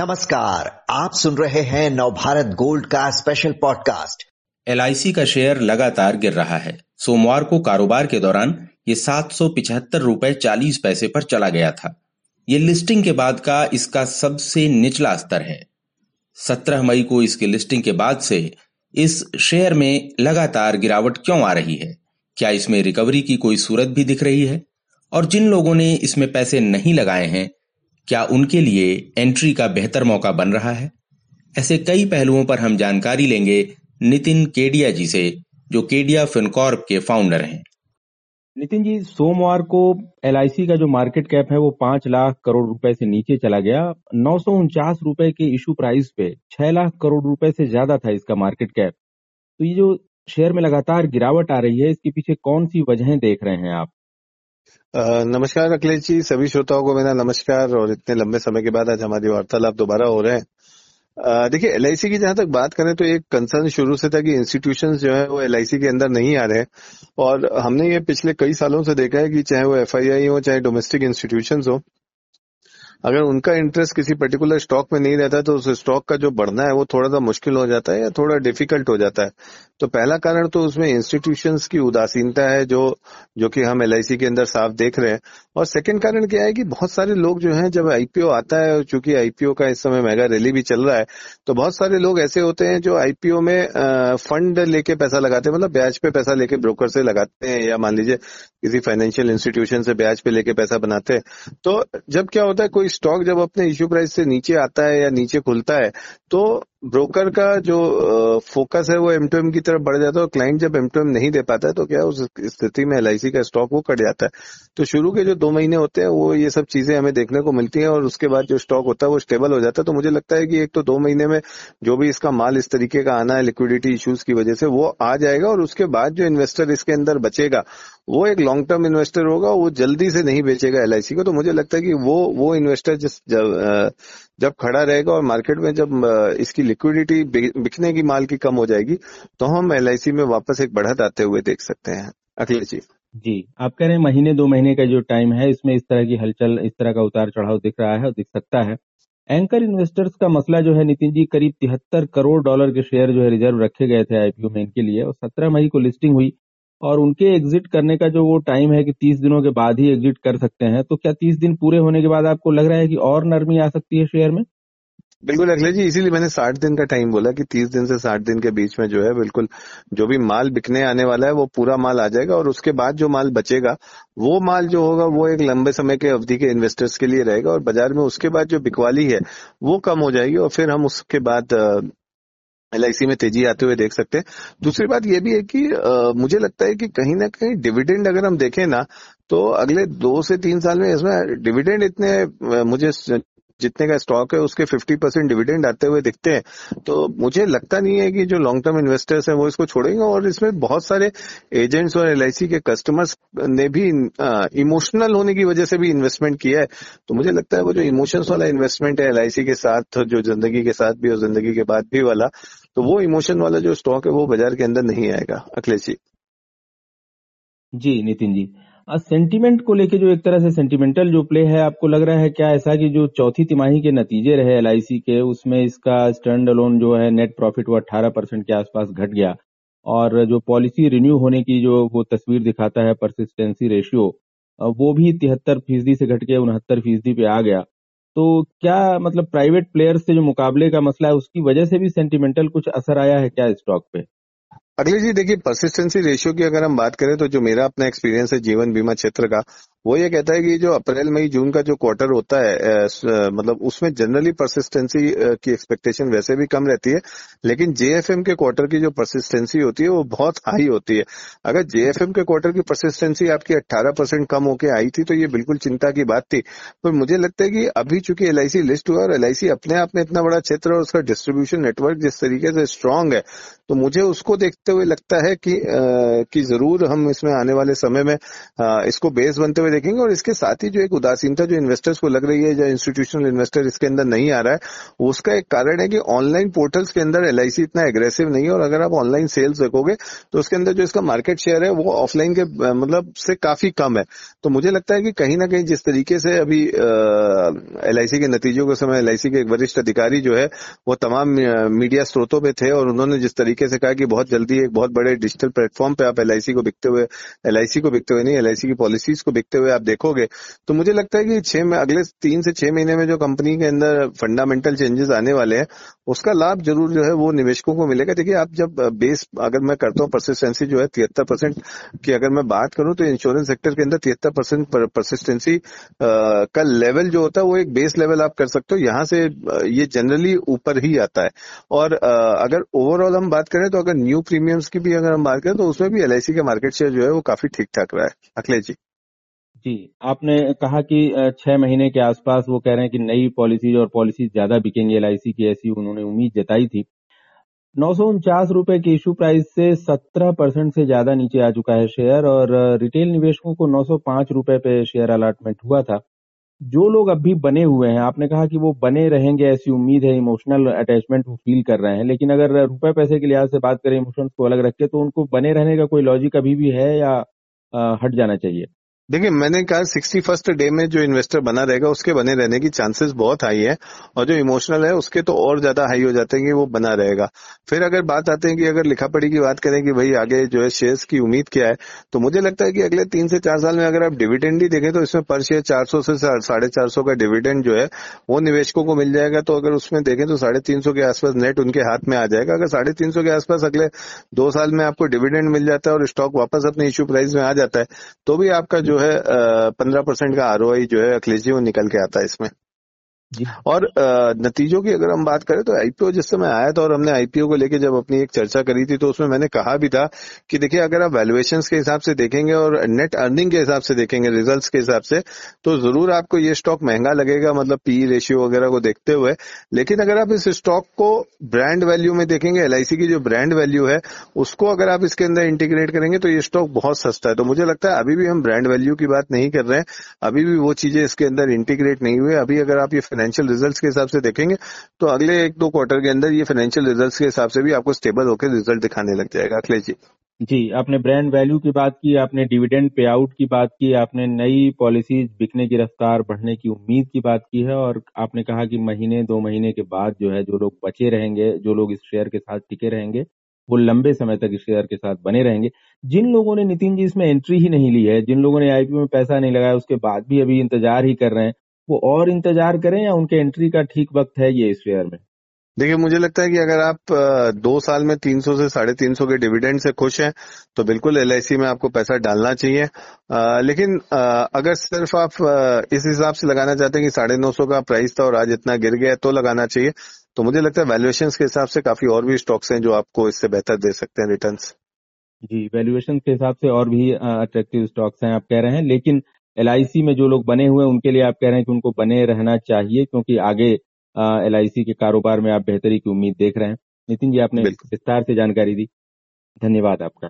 नमस्कार, आप सुन रहे हैं नवभारत गोल्ड का स्पेशल पॉडकास्ट एलआईसी का शेयर लगातार गिर रहा है। सोमवार को कारोबार के दौरान ये सात सौ पिछहत्तर रूपए चालीस पैसे पर चला गया था। ये लिस्टिंग के बाद का इसका सबसे निचला स्तर है। सत्रह मई को इसकी लिस्टिंग के बाद से इस शेयर में लगातार गिरावट क्यों आ रही है? क्या इसमें रिकवरी की कोई सूरत भी दिख रही है? और जिन लोगों ने इसमें पैसे नहीं लगाए हैं क्या उनके लिए एंट्री का बेहतर मौका बन रहा है? ऐसे कई पहलुओं पर हम जानकारी लेंगे नितिन केडिया जी से, जो केडिया फिनकॉर्प के फाउंडर हैं। नितिन जी, सोमवार को एलआईसी का जो मार्केट कैप है वो पाँच लाख करोड़ रुपए से नीचे चला गया। नौ सौ उनचास रुपए के इशू प्राइस पे छह लाख करोड़ रुपए से ज़्यादा था इसका मार्केट कैप तो ये जो शेयर में लगातार गिरावट आ रही है, इसके पीछे कौन सी वजहें देख रहे हैं आप? नमस्कार अखिलेश जी, सभी श्रोताओं को मेरा नमस्कार और इतने लंबे समय के बाद आज हमारी वार्तालाप दोबारा हो रहे हैं। देखिए एलआईसी की जहाँ तक बात करें तो एक कंसर्न शुरू से था कि इंस्टीट्यूशन जो है वो एलआईसी के अंदर नहीं आ रहे और हमने ये पिछले कई सालों से देखा है कि चाहे वो FII हो, चाहे डोमेस्टिक इंस्टीट्यूशन हो अगर उनका इंटरेस्ट किसी पर्टिकुलर स्टॉक में नहीं रहता तो उस स्टॉक का जो बढ़ना है, वो थोड़ा सा मुश्किल हो जाता है या थोड़ा डिफ़िकल्ट हो जाता है। तो पहला कारण तो उसमें इंस्टीट्यूशंस की उदासीनता है, जो जो कि हम एल के अंदर साफ़ देख रहे हैं। और सेकंड कारण क्या है कि बहुत सारे लोग जो है, जब आईपीओ आता है चूँकि आईपीओ का इस समय मेगा रैली भी चल रहा है तो बहुत सारे लोग ऐसे होते हैं जो आईपीओ में फंड लेके पैसा लगाते हैं मतलब ब्याज पे पैसा लेके ब्रोकर से लगाते हैं, या मान लीजिए किसी फाइनेंशियल इंस्टीट्यूशन से ब्याज पे लेके पैसा बनाते हैं। तो जब क्या होता है, कोई स्टॉक जब अपने इश्यू प्राइस से नीचे आता है या नीचे खुलता है तो ब्रोकर का जो फोकस है वो एम टू एम की तरफ़ बढ़ जाता है और क्लाइंट जब एम टू एम नहीं दे पाता है तो क्या उस स्थिति में एलआईसी का स्टॉक वो कट जाता है। तो शुरू के जो दो महीने होते हैं वो ये सब चीज़ें हमें देखने को मिलती हैं और उसके बाद जो स्टॉक होता है वो स्टेबल हो जाता है। तो मुझे लगता है कि एक तो दो महीने में जो भी इसका माल इस तरीके का आना है लिक्विडिटी इश्यूज़ की वजह से वो आ जाएगा और उसके बाद जो इन्वेस्टर इसके अंदर बचेगा वो एक लॉन्ग टर्म इन्वेस्टर होगा वो जल्दी से नहीं बेचेगा एलआईसी को। तो मुझे लगता है कि वो वो इन्वेस्टर जिस जब, जब खड़ा रहेगा और मार्केट में जब इसकी लिक्विडिटी बिकने की माल की कम हो जाएगी तो हम एल में वापस एक बढ़त आते हुए देख सकते हैं। अखिलेश जी। जी, आप कह रहे हैं महीने, दो महीने का जो टाइम है, इसमें इस तरह की हलचल, इस तरह का उतार चढ़ाव दिख रहा है और दिख सकता है। एंकर इन्वेस्टर्स का मसला जो है, नितिन जी, करीब तिहत्तर करोड़ डॉलर के शेयर जो है रिज़र्व रखे गए थे आईपीओ में इनके लिए और सत्रह मई को लिस्टिंग हुई और उनके एग्जिट करने का जो वो टाइम है कि तीस दिनों के बाद ही एग्जिट कर सकते हैं तो क्या तीस दिन पूरे होने के बाद आपको लग रहा है कि और नरमी आ सकती है शेयर में? बिल्कुल अखिलेश जी इसीलिए मैंने साठ दिन का टाइम बोला कि तीस दिन से साठ दिन के बीच में जो है बिल्कुल जो भी माल बिकने आने वाला है वो पूरा माल आ जाएगा और उसके बाद जो माल बचेगा वो माल जो होगा वो एक लंबे समय के अवधि के इन्वेस्टर्स के लिए रहेगा और बाज़ार में उसके बाद जो बिकवाली है वो कम हो जाएगी और फिर हम उसके बाद एलआईसी में तेज़ी आते हुए देख सकते हैं। दूसरी बात यह भी है कि आ, मुझे लगता है कि कहीं ना कहीं डिविडेंड अगर हम देखें ना तो अगले दो से तीन साल में इसमें डिविडेंड इतने मुझे जितने का स्टॉक है, उसके 50 परसेंट डिविडेंड आते हुए दिखते हैं। तो मुझे लगता नहीं है कि जो लॉन्ग टर्म इन्वेस्टर्स हैं, वो इसको छोड़ेंगे। और इसमें बहुत सारे एजेंट्स और एलआईसी के कस्टमर्स ने भी इमोशनल होने की वजह से भी इन्वेस्टमेंट किया है। तो मुझे लगता है वो जो इमोशंस वाला इन्वेस्टमेंट है एलआईसी के साथ, जो ज़िंदगी के साथ भी और ज़िंदगी के बाद भी वाला तो वो इमोशन वाला जो स्टॉक है, वो बाज़ार के अंदर नहीं आएगा। अखिलेश जी। जी, नितिन जी। सेंटीमेंट को लेके जो एक तरह से सेंटिमेंटल जो प्ले है, आपको लग रहा है क्या ऐसा कि जो चौथी तिमाही के नतीजे रहे LIC के, उसमें इसका स्टैंड अलोन जो है नेट प्रॉफिट वो अट्ठारह परसेंट के आसपास घट गया। और जो पॉलिसी रिन्यू होने की जो वो तस्वीर दिखाता है परसिस्टेंसी रेशियो वो भी तिहत्तर फ़ीसदी से घट के उनहत्तर फ़ीसदी पे आ गया। तो क्या मतलब प्राइवेट प्लेयर्स से जो मुकाबले का मसला है, उसकी वजह से भी सेंटिमेंटल कुछ असर आया है क्या स्टॉक पे? अगले जी, देखिए परसिस्टेंसी रेशियो की अगर हम बात करें तो जो मेरा अपना एक्सपीरियंस है जीवन बीमा क्षेत्र का वो ये कहता है कि जो अप्रैल मई जून का जो क्वार्टर होता है मतलब उसमें जनरली परसिस्टेंसी की एक्सपेक्टेशन वैसे भी कम रहती है लेकिन जेएफएम के क्वार्टर की जो परसिस्टेंसी होती है वो बहुत हाई होती है। अगर जेएफएम के क्वार्टर की परसिस्टेंसी आपकी 18 परसेंट कम होकर आई थी तो ये बिल्कुल चिंता की बात थी। पर मुझे लगता है कि अभी चूँकि एल लिस्ट हुआ और एलआईसी अपने आप में इतना बड़ा क्षेत्र और उसका डिस्ट्रीब्यूशन नेटवर्क जिस तरीके से स्ट्रांग है तो मुझे उसको देखते हुए लगता है कि, कि ज़रूर हम इसमें आने वाले समय में इसको बेस बनते हुए हुए देखेंगे और इसके साथ ही जो एक उदासीनता जो इन्वेस्टर्स को लग रही है या इंस्टीट्यूशनल इन्वेस्टर इसके अंदर नहीं आ रहा है, उसका एक कारण है कि ऑनलाइन पोर्टल्स के अंदर एलआईसी इतना एग्रेसिव नहीं है और अगर आप ऑनलाइन सेल्स देखोगे तो उसके अंदर जो इसका मार्केट शेयर है, वो ऑफलाइन के मतलब से काफ़ी कम है। तो मुझे लगता है कि कहीं ना कहीं जिस तरीके से अभी एलआईसी के नतीजों के समय एलआईसी के एक वरिष्ठ अधिकारी जो है, वो तमाम मीडिया स्रोतों पे थे और उन्होंने जिस तरीके से कहा कि बहुत जल्दी एक बहुत बड़े डिजिटल प्लेटफॉर्म पे आप एलआईसी को बिकते हुए एलआईसी को बिकते हुए नहीं एलआईसी की पॉलिसीज़ को बिकते हुए आप देखोगे तो मुझे लगता है कि छह अगले तीन से छह महीने में जो कंपनी के अंदर फंडामेंटल चेंजेस आने वाले हैं, उसका लाभ ज़रूर जो है वो निवेशकों को मिलेगा। देखिए, आप जब बेस अगर मैं करता हूँ परसिस्टेंसी जो है तिहत्तर परसेंट की अगर मैं बात करूँ तो इंश्योरेंस सेक्टर के अंदर तिहत्तर परसेंट परसिस्टेंसी का लेवल जो होता है वो एक बेस लेवल आप कर सकते हो। यहाँ से ये जनरली ऊपर ही आता है। और अगर ओवरऑल हम बात करें तो अगर न्यू प्रीमियम्स की भी अगर हम बात करें तो उसमें भी एलआईसी के मार्केट शेयर जो है वो काफ़ी ठीक ठाक रहा है। अखिलेश जी। जी, आपने कहा कि छह महीने के आसपास वो कह रहे हैं कि नई पॉलिसीज़ और पॉलिसीज़ ज़्यादा बिकेंगी एल की ऐसी उन्होंने उम्मीद जताई थी। नौ सौ उनचास रुपए के इशू प्राइस से सत्रह परसेंट से ज़्यादा नीचे आ चुका है शेयर और रिटेल निवेशकों को नौ सौ पाँच रुपए पे शेयर अलॉटमेंट हुआ था। जो लोग अभी बने हुए हैं, आपने कहा कि वो बने रहेंगे ऐसी उम्मीद है इमोशनल अटैचमेंट वो फील कर रहे हैं, लेकिन अगर रुपए पैसे के लिहाज से बात करें इमोशंस को अलग रख के तो उनको बने रहने का कोई लॉजिक अभी भी है या हट जाना चाहिए? देखिए, मैंने कहा सिक्सटी फ़र्स्ट डे में जो इन्वेस्टर बना रहेगा, उसके बने रहने की चांसेस बहुत हाई है और जो इमोशनल है, उसके तो और ज़्यादा हाई हो जाते हैं कि वो बना रहेगा। फिर अगर बात आते हैं कि अगर लिखा पढ़ी की बात करें कि भाई आगे जो है शेयर्स की उम्मीद क्या है तो मुझे लगता है कि अगले तीन से चार साल में अगर आप डिविडेंड ही देखें तो इसमें पर शेयर चार सौ से साढ़े चार का डिविडेंड जो है, वो निवेशकों को मिल जाएगा। तो अगर उसमें देखें तो साढ़े के आसपास नेट उनके हाथ में आ जाएगा। अगर साढ़े के आसपास अगले दो साल में आपको डिविडेंड मिल जाता है और स्टॉक वापस अपने इश्यू प्राइस में आ जाता है तो भी आपका जो है पंद्रह परसेंट का आर जो है अखिलेश जी वो निकल के आता है इसमें। और नतीजों की अगर हम बात करें तो आईपीओ जिस समय आया था और हमने आईपीओ को लेके जब अपनी एक चर्चा करी थी तो उसमें मैंने कहा भी था कि देखिए, अगर आप वैल्युएशन के हिसाब से देखेंगे और नेट अर्निंग के हिसाब से देखेंगे रिजल्ट्स के हिसाब से तो ज़रूर आपको ये स्टॉक महँगा लगेगा मतलब पी रेशियो वगैरह को देखते हुए। लेकिन अगर आप इस स्टॉक को ब्रांड वैल्यू में देखेंगे एलआईसी की जो ब्रांड वैल्यू है, उसको अगर आप इसके अंदर इंटीग्रेट करेंगे तो ये स्टॉक बहुत सस्ता है। तो मुझे लगता है अभी भी हम ब्रांड वैल्यू की बात नहीं कर रहे हैं। अभी भी वो चीज़ें इसके अंदर इंटीग्रेट नहीं हुई अभी अगर आप ये फाइनेंशियल रिज़ल्ट के हिसाब से देखेंगे तो अगले एक दो क्वार्टर के अंदर ये फाइनेंशियल रिज़ल्ट के हिसाब से भी आपको स्टेबल होकर रिज़ल्ट दिखाने लग जाएगा, अखिलेश जी। जी, आपने ब्रांड वैल्यू की बात की, आपने डिविडेंड पे आउट की बात की, आपने नई पॉलिसीज़ बिकने की रफ्तार, बढ़ने की उम्मीद की बात की है, और आपने कहा कि महीने, दो महीने के बाद जो है, जो लोग बचे रहेंगे, जो लोग इस शेयर के साथ टिके रहेंगे, वो लंबे समय तक इस शेयर के साथ बने रहेंगे। जिन लोगों ने नितिन जी इसमें एंट्री ही नहीं ली है, जिन लोगों ने आईपीओ में पैसा नहीं लगाया, उसके बाद भी अभी इंतज़ार ही कर रहे हैं वो और इंतज़ार करें या उनके एंट्री का ठीक वक्त है ये इस शेयर में? देखिए मुझे लगता है कि अगर आप दो साल में 300 से साढ़े तीन सौ के डिविडेंड से खुश हैं तो बिल्कुल एलआईसी में आपको पैसा डालना चाहिए। आ, लेकिन आ, अगर सिर्फ़ आप इस हिसाब से लगाना चाहते हैं कि साढ़े नौ सौ का प्राइस था और आज इतना गिर गया तो लगाना चाहिए। तो मुझे लगता है वैल्यूएशन के हिसाब से काफ़ी और भी स्टॉक्स हैं जो आपको इससे बेहतर दे सकते हैं रिटर्न जी वैल्यूएशन के हिसाब से और भी अट्रैक्टिव स्टॉक्स हैं आप कह रहे हैं। लेकिन एलआईसी में जो लोग बने हुए हैं उनके लिए आप कह रहे हैं कि उनको बने रहना चाहिए क्योंकि आगे एलआईसी के कारोबार में आप बेहतरी की उम्मीद देख रहे हैं। नितिन जी आपने विस्तार से जानकारी दी। धन्यवाद आपका।